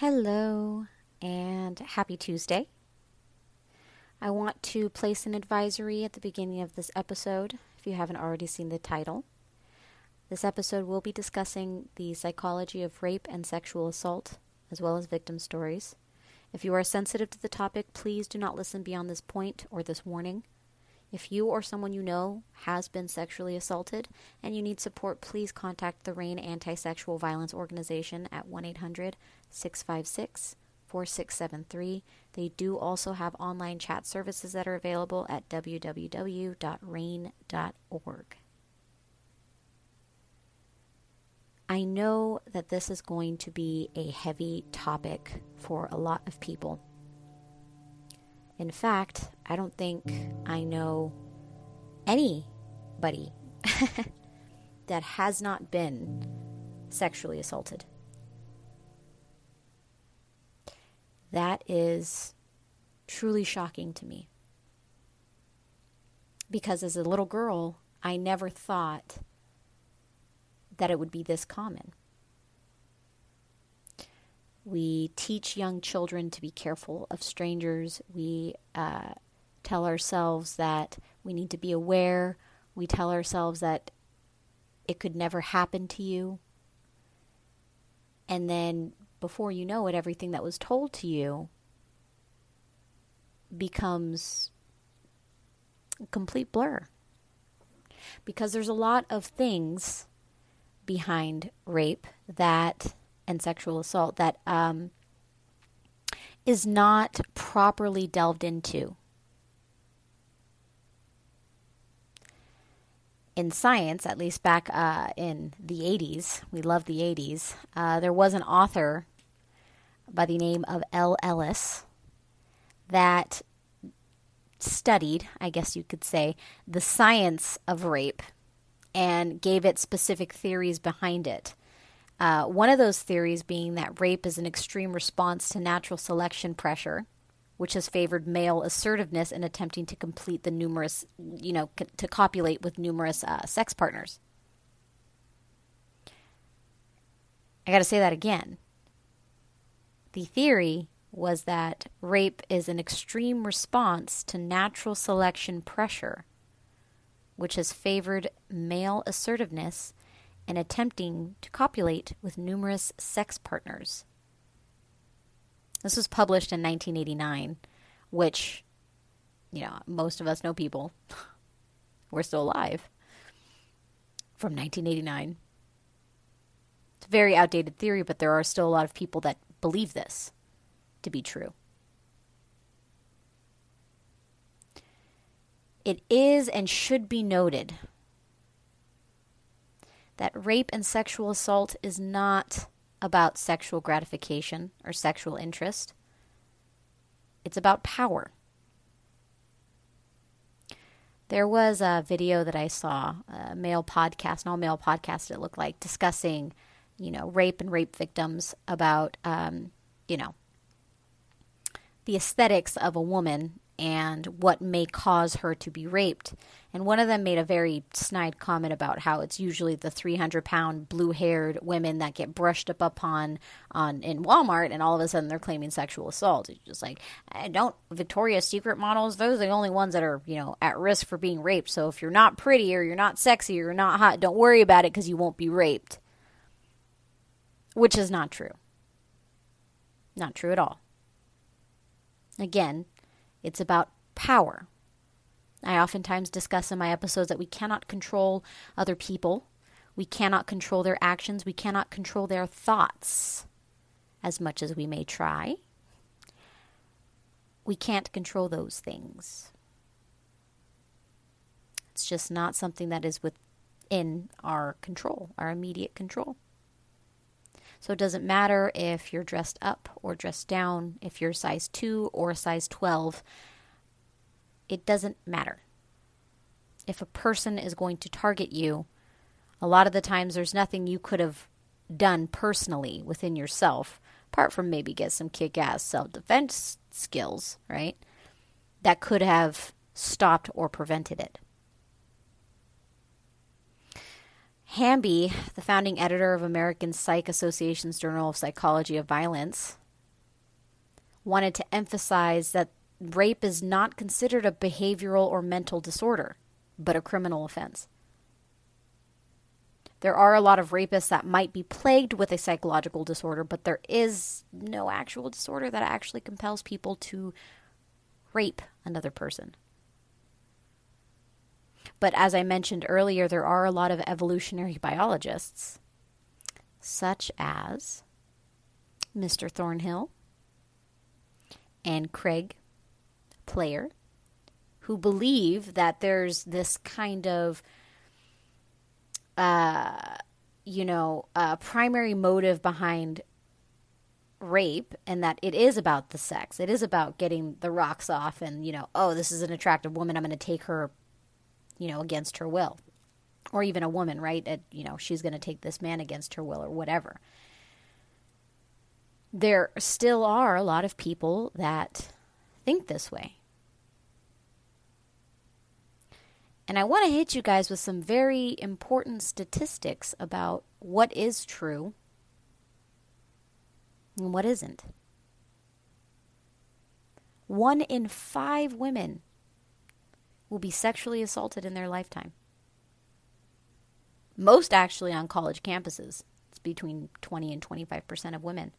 Hello and happy Tuesday. I want to place an advisory at the beginning of this episode if you haven't already seen the title. This episode will be discussing the psychology of rape and sexual assault, as well as victim stories. If you are sensitive to the topic, please do not listen beyond this point or this warning. If you or someone you know has been sexually assaulted and you need support, please contact the RAINN Anti Sexual Violence Organization at 1 800 656 4673. They do also have online chat services that are available at www.rainn.org. I know that this is going to be a heavy topic for a lot of people. In fact, I don't think I know anybody that has not been sexually assaulted. That is truly shocking to me. Because as a little girl, I never thought that it would be this common. We teach young children to be careful of strangers. We uh, tell ourselves that we need to be aware. We tell ourselves that it could never happen to you. And then before you know it, everything that was told to you becomes a complete blur. Because there's a lot of things behind rape that and sexual assault that um, is not properly delved into. In science, at least back uh, in the 80s, we love the 80s, uh, there was an author by the name of L. Ellis that studied, I guess you could say, the science of rape and gave it specific theories behind it. Uh, one of those theories being that rape is an extreme response to natural selection pressure, which has favored male assertiveness in attempting to complete the numerous, you know, c- to copulate with numerous uh, sex partners. I got to say that again. The theory was that rape is an extreme response to natural selection pressure, which has favored male assertiveness and attempting to copulate with numerous sex partners. This was published in 1989, which, you know, most of us know people. We're still alive. From 1989. It's a very outdated theory, but there are still a lot of people that believe this to be true. It is and should be noted that rape and sexual assault is not about sexual gratification or sexual interest. It's about power. There was a video that I saw, a male podcast, an all male podcast, it looked like, discussing, you know, rape and rape victims about, um, you know, the aesthetics of a woman and what may cause her to be raped. And one of them made a very snide comment about how it's usually the 300 pound blue haired women that get brushed up upon on in Walmart, and all of a sudden they're claiming sexual assault. It's just like, eh, don't, Victoria's Secret models, those are the only ones that are, you know, at risk for being raped. So if you're not pretty or you're not sexy or you're not hot, don't worry about it because you won't be raped. Which is not true. Not true at all. Again, it's about power. I oftentimes discuss in my episodes that we cannot control other people. We cannot control their actions. We cannot control their thoughts as much as we may try. We can't control those things. It's just not something that is within our control, our immediate control. So it doesn't matter if you're dressed up or dressed down, if you're size 2 or size 12. It doesn't matter. If a person is going to target you, a lot of the times there's nothing you could have done personally within yourself, apart from maybe get some kick ass self defense skills, right? That could have stopped or prevented it. Hamby, the founding editor of American Psych Association's Journal of Psychology of Violence, wanted to emphasize that rape is not considered a behavioral or mental disorder, but a criminal offense. There are a lot of rapists that might be plagued with a psychological disorder, but there is no actual disorder that actually compels people to rape another person. But as I mentioned earlier, there are a lot of evolutionary biologists, such as Mr. Thornhill and Craig Palmer, who believe that there's this kind of uh, you know, primary motive behind rape and that it is about the sex. It is about getting the rocks off and, you know, oh, this is an attractive woman. I'm going to take her, you know, against her will. Or even a woman, right? It, you know, she's going to take this man against her will or whatever. There still are a lot of people that think this way. And I want to hit you guys with some very important statistics about what is true and what isn't. One in five women will be sexually assaulted in their lifetime. Most actually on college campuses. It's between 20 and 25% of women.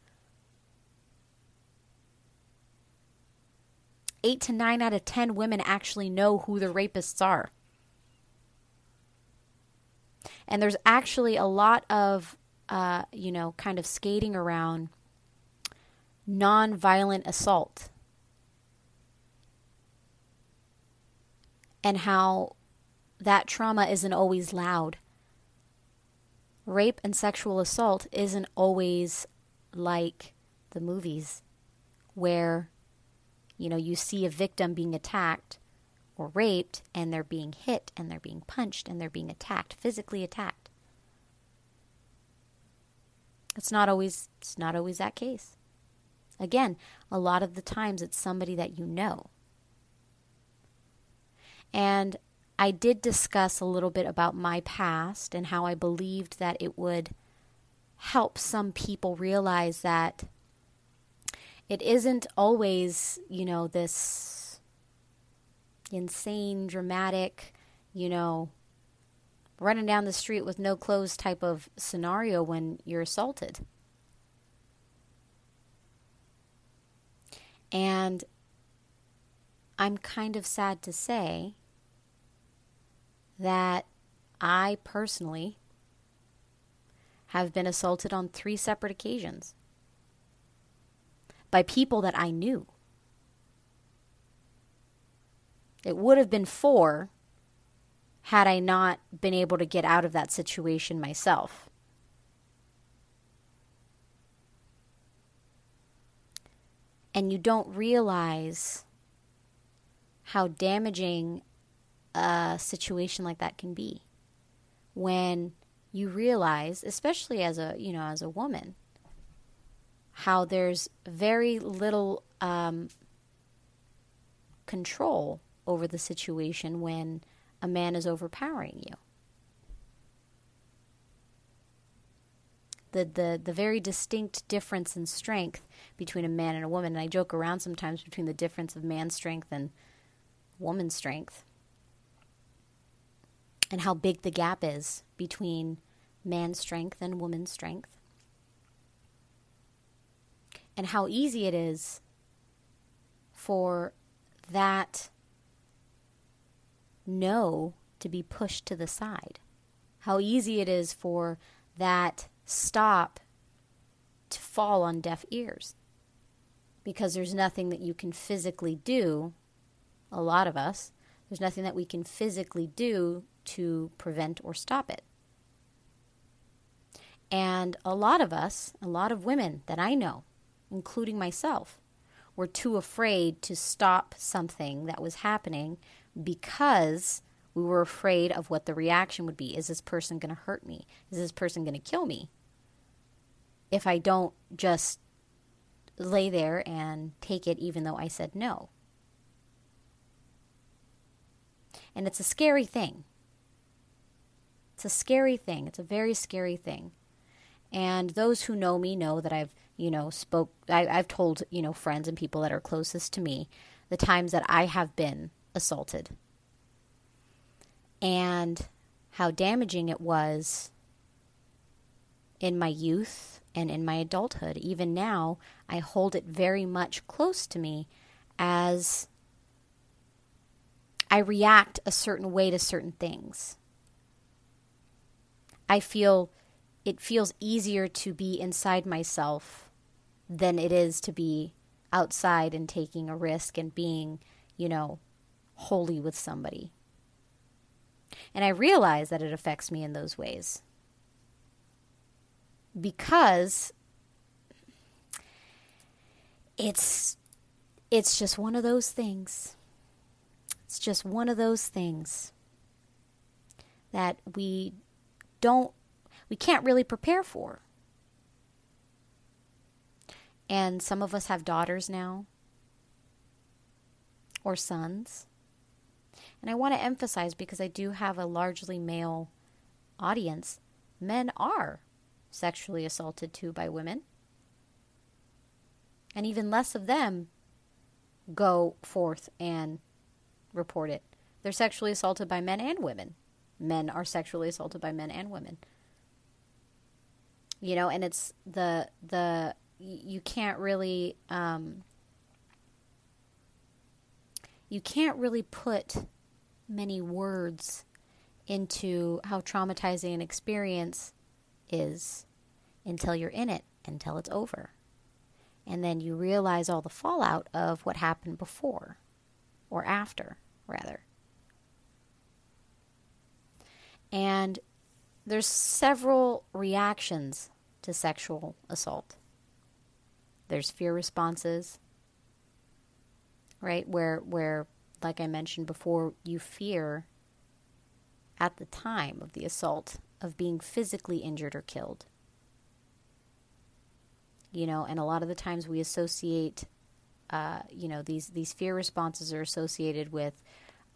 Eight to nine out of 10 women actually know who the rapists are. And there's actually a lot of, uh, you know, kind of skating around non-violent assault and how that trauma isn't always loud. Rape and sexual assault isn't always like the movies where you know you see a victim being attacked or raped and they're being hit and they're being punched and they're being attacked, physically attacked. It's not always it's not always that case. Again, a lot of the times it's somebody that you know. And I did discuss a little bit about my past and how I believed that it would help some people realize that it isn't always, you know, this insane, dramatic, you know, running down the street with no clothes type of scenario when you're assaulted. And I'm kind of sad to say that I personally have been assaulted on three separate occasions by people that I knew. It would have been four had I not been able to get out of that situation myself. And you don't realize how damaging a situation like that can be when you realize especially as a you know as a woman how there's very little um, control over the situation when a man is overpowering you. The, the, the very distinct difference in strength between a man and a woman. And I joke around sometimes between the difference of man's strength and woman's strength. And how big the gap is between man's strength and woman's strength. And how easy it is for that no to be pushed to the side. How easy it is for that stop to fall on deaf ears because there's nothing that you can physically do. A lot of us, there's nothing that we can physically do to prevent or stop it. And a lot of us, a lot of women that I know, including myself, were too afraid to stop something that was happening because we were afraid of what the reaction would be. Is this person going to hurt me? Is this person going to kill me? If I don't just lay there and take it even though I said no. And it's a scary thing. It's a scary thing. It's a very scary thing. And those who know me know that I've, you know, spoke, I, I've told, you know, friends and people that are closest to me the times that I have been assaulted and how damaging it was in my youth and in my adulthood. Even now, I hold it very much close to me as I react a certain way to certain things. I feel it feels easier to be inside myself than it is to be outside and taking a risk and being, you know, holy with somebody. And I realize that it affects me in those ways. Because it's it's just one of those things. It's just one of those things that we don't we can't really prepare for. And some of us have daughters now or sons. And I want to emphasize because I do have a largely male audience, men are sexually assaulted too by women. And even less of them go forth and report it. They're sexually assaulted by men and women. Men are sexually assaulted by men and women. You know, and it's the the you can't really um, you can't really put many words into how traumatizing an experience is until you're in it, until it's over. And then you realize all the fallout of what happened before or after, rather. And there's several reactions to sexual assault. There's fear responses, right? Where where like I mentioned before, you fear at the time of the assault of being physically injured or killed. You know, and a lot of the times we associate, uh, you know, these these fear responses are associated with,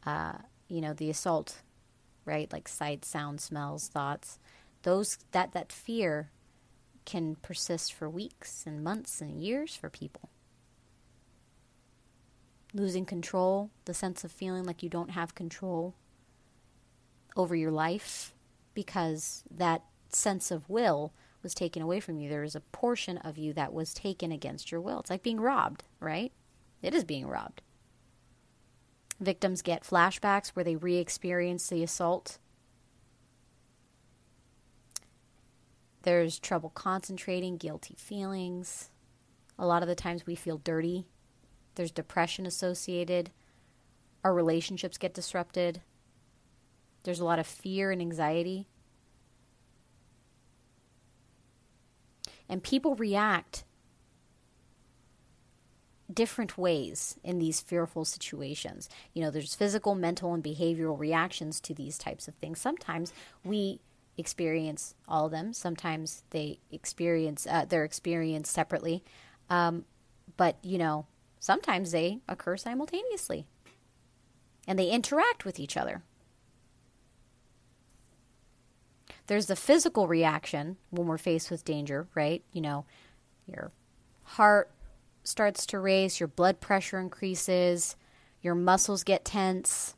uh, you know, the assault, right? Like sight, sound, smells, thoughts. Those that that fear can persist for weeks and months and years for people. Losing control, the sense of feeling like you don't have control over your life because that sense of will was taken away from you. There is a portion of you that was taken against your will. It's like being robbed, right? It is being robbed. Victims get flashbacks where they re experience the assault There's trouble concentrating, guilty feelings. A lot of the times we feel dirty. There's depression associated. Our relationships get disrupted. There's a lot of fear and anxiety. And people react different ways in these fearful situations. You know, there's physical, mental, and behavioral reactions to these types of things. Sometimes we experience all of them. Sometimes they experience uh, experience separately, um, but you know, sometimes they occur simultaneously, and they interact with each other. There's the physical reaction when we're faced with danger, right? You know, your heart starts to race, your blood pressure increases, your muscles get tense.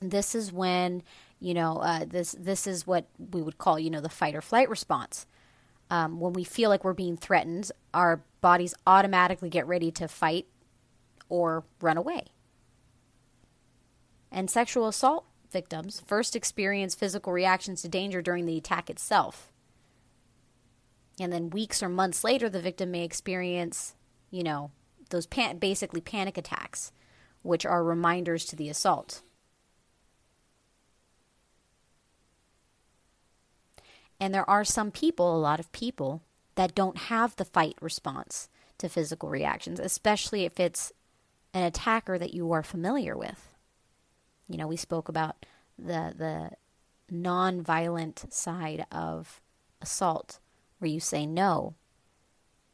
This is when you know, uh, this this is what we would call, you know, the fight or flight response. Um, when we feel like we're being threatened, our bodies automatically get ready to fight or run away. And sexual assault victims first experience physical reactions to danger during the attack itself. And then weeks or months later, the victim may experience, you know, those pan- basically panic attacks, which are reminders to the assault. And there are some people, a lot of people, that don't have the fight response to physical reactions, especially if it's an attacker that you are familiar with. You know, we spoke about the the non-violent side of assault where you say no.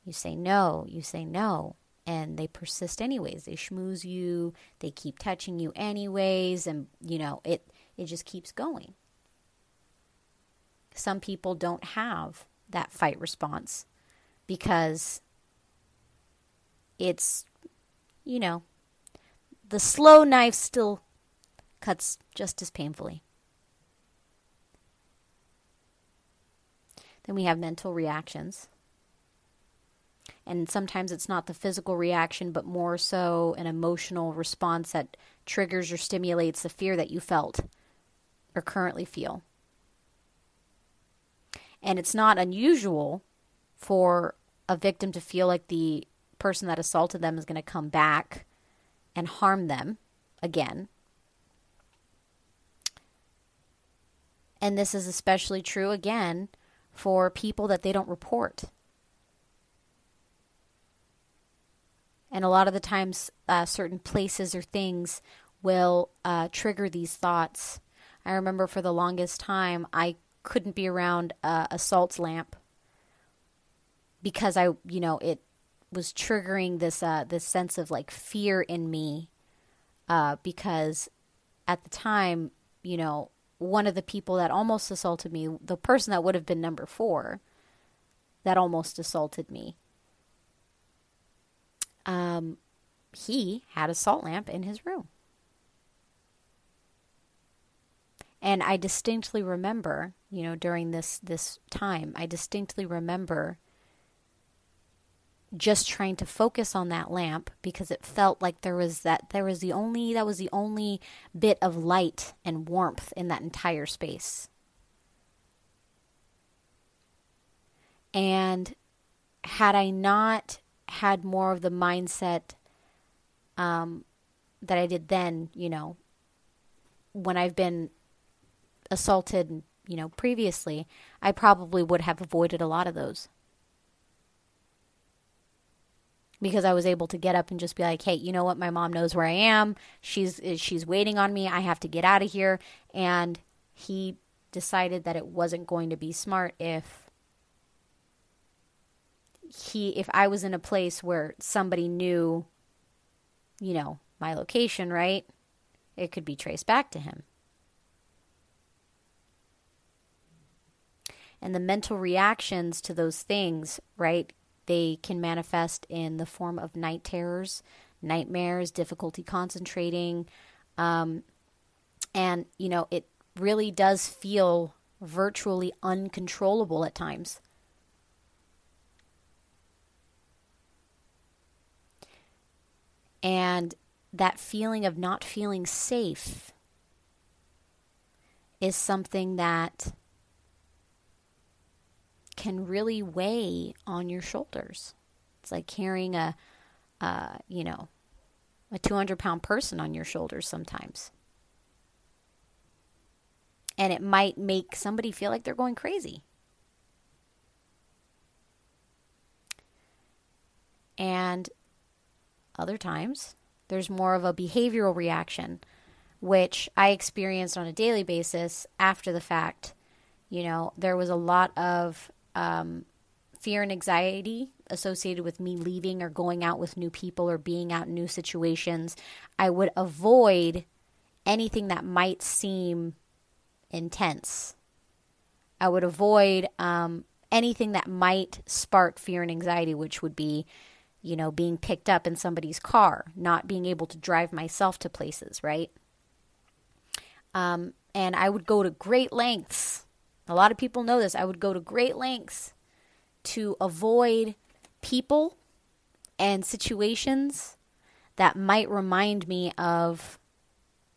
You say no, you say no, and they persist anyways. They schmooze you, they keep touching you anyways, and you know, it it just keeps going. Some people don't have that fight response because it's, you know, the slow knife still cuts just as painfully. Then we have mental reactions. And sometimes it's not the physical reaction, but more so an emotional response that triggers or stimulates the fear that you felt or currently feel. And it's not unusual for a victim to feel like the person that assaulted them is going to come back and harm them again. And this is especially true again for people that they don't report. And a lot of the times, uh, certain places or things will uh, trigger these thoughts. I remember for the longest time, I couldn't be around uh, a salt lamp because I, you know, it was triggering this uh, this sense of like fear in me uh, because at the time, you know, one of the people that almost assaulted me, the person that would have been number four, that almost assaulted me, um, he had a salt lamp in his room. And I distinctly remember, you know, during this this time, I distinctly remember just trying to focus on that lamp because it felt like there was that there was the only that was the only bit of light and warmth in that entire space. And had I not had more of the mindset um, that I did then, you know, when I've been assaulted, you know, previously, I probably would have avoided a lot of those. Because I was able to get up and just be like, "Hey, you know what? My mom knows where I am. She's she's waiting on me. I have to get out of here." And he decided that it wasn't going to be smart if he if I was in a place where somebody knew you know, my location, right? It could be traced back to him. And the mental reactions to those things, right? They can manifest in the form of night terrors, nightmares, difficulty concentrating. Um, and, you know, it really does feel virtually uncontrollable at times. And that feeling of not feeling safe is something that can really weigh on your shoulders. It's like carrying a, you know, a 200 pound person on your shoulders sometimes. And it might make somebody feel like they're going crazy. And other times, there's more of a behavioral reaction, which I experienced on a daily basis after the fact. You know, there was a lot of um, fear and anxiety associated with me leaving or going out with new people or being out in new situations. I would avoid anything that might seem intense. I would avoid um, anything that might spark fear and anxiety, which would be you know, being picked up in somebody's car, not being able to drive myself to places, right? Um, and I would go to great lengths. A lot of people know this. I would go to great lengths to avoid people and situations that might remind me of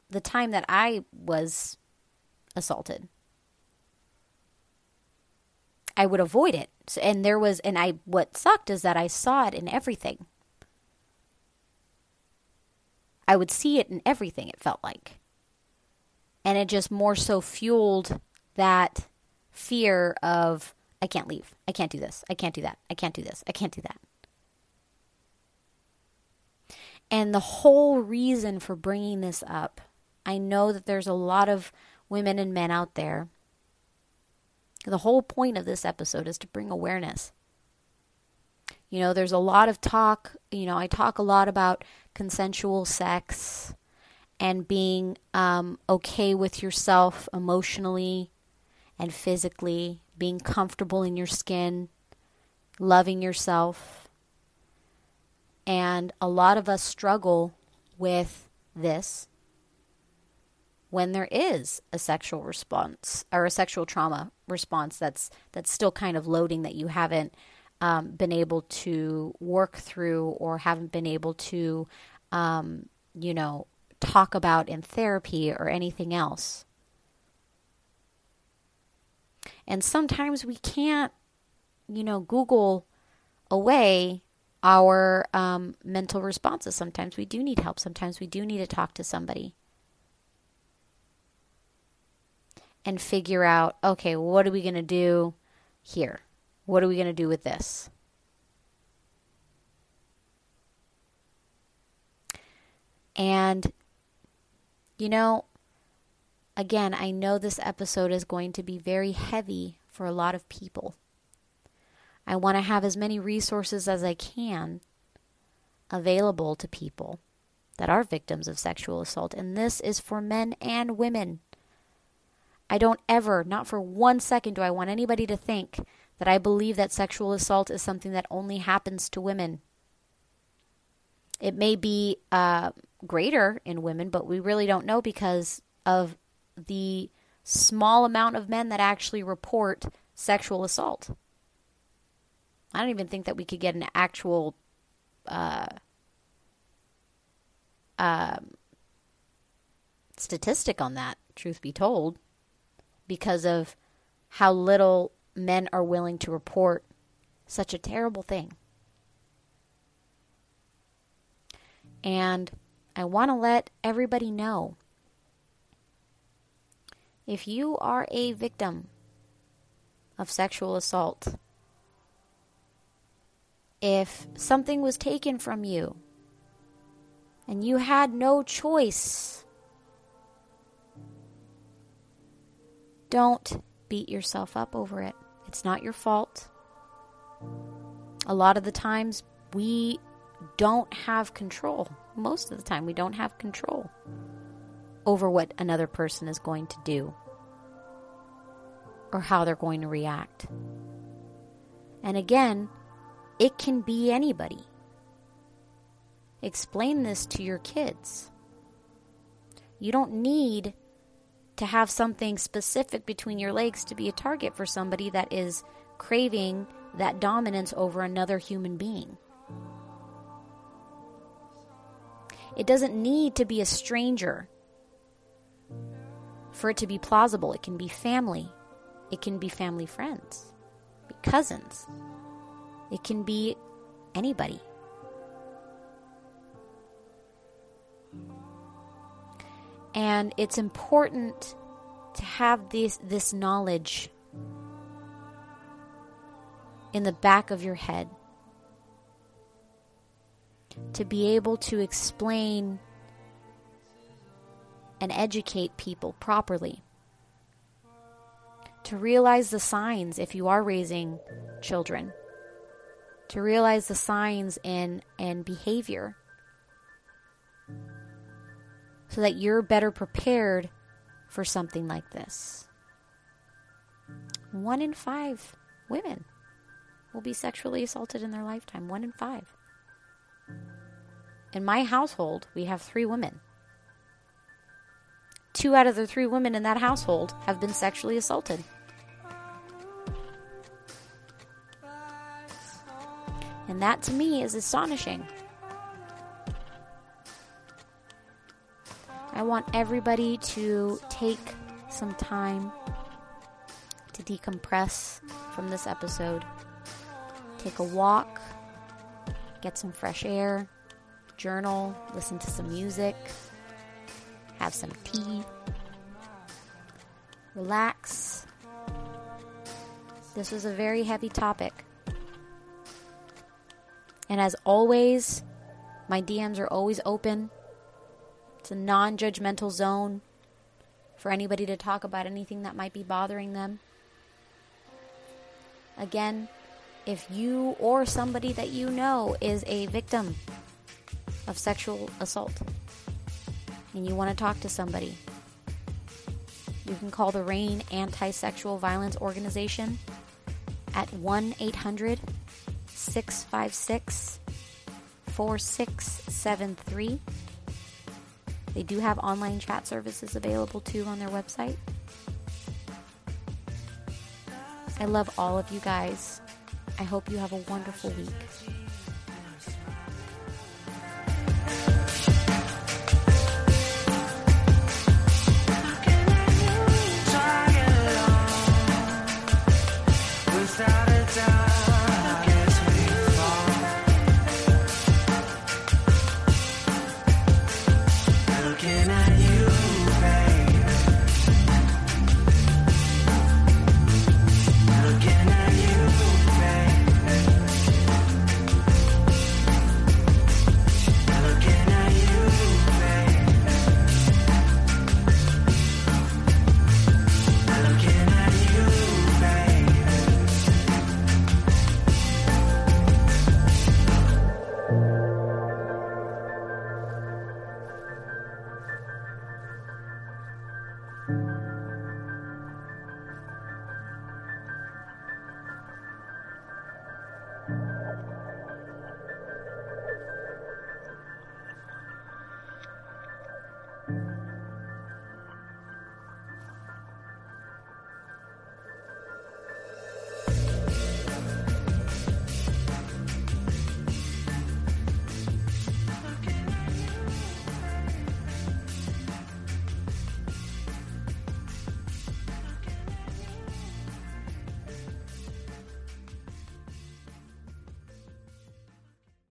the time that I was assaulted. I would avoid it. And there was, and I, what sucked is that I saw it in everything. I would see it in everything, it felt like. And it just more so fueled that fear of, I can't leave. I can't do this. I can't do that. I can't do this. I can't do that. And the whole reason for bringing this up, I know that there's a lot of women and men out there the whole point of this episode is to bring awareness. You know, there's a lot of talk, you know, I talk a lot about consensual sex and being um, okay with yourself emotionally and physically, being comfortable in your skin, loving yourself. And a lot of us struggle with this when there is a sexual response or a sexual trauma response that's that's still kind of loading that you haven't um, been able to work through or haven't been able to um, you know talk about in therapy or anything else. And sometimes we can't you know google away our um, mental responses. Sometimes we do need help. Sometimes we do need to talk to somebody and figure out okay, what are we going to do here? What are we going to do with this? And, you know, again, I know this episode is going to be very heavy for a lot of people. I want to have as many resources as I can available to people that are victims of sexual assault. And this is for men and women. I don't ever, not for one second, do I want anybody to think that I believe that sexual assault is something that only happens to women. It may be uh, greater in women, but we really don't know because of the small amount of men that actually report sexual assault. I don't even think that we could get an actual uh, uh, statistic on that, truth be told because of how little men are willing to report such a terrible thing. And I want to let everybody know if you are a victim of sexual assault, if something was taken from you and you had no choice Don't beat yourself up over it. It's not your fault. A lot of the times we don't have control. Most of the time, we don't have control over what another person is going to do or how they're going to react. And again, it can be anybody. Explain this to your kids. You don't need to have something specific between your legs to be a target for somebody that is craving that dominance over another human being. It doesn't need to be a stranger for it to be plausible. It can be family, it can be family friends, cousins, it can be anybody. And it's important to have this, this knowledge in the back of your head to be able to explain and educate people properly. To realize the signs if you are raising children, to realize the signs in, in behavior so that you're better prepared for something like this. One in five women will be sexually assaulted in their lifetime. One in five. In my household, we have three women. Two out of the three women in that household have been sexually assaulted. And that to me is astonishing. I want everybody to take some time to decompress from this episode. Take a walk, get some fresh air, journal, listen to some music, have some tea, relax. This was a very heavy topic. And as always, my DMs are always open. It's a non judgmental zone for anybody to talk about anything that might be bothering them. Again, if you or somebody that you know is a victim of sexual assault and you want to talk to somebody, you can call the RAINN Anti Sexual Violence Organization at 1 800 656 4673. They do have online chat services available too on their website. I love all of you guys. I hope you have a wonderful week.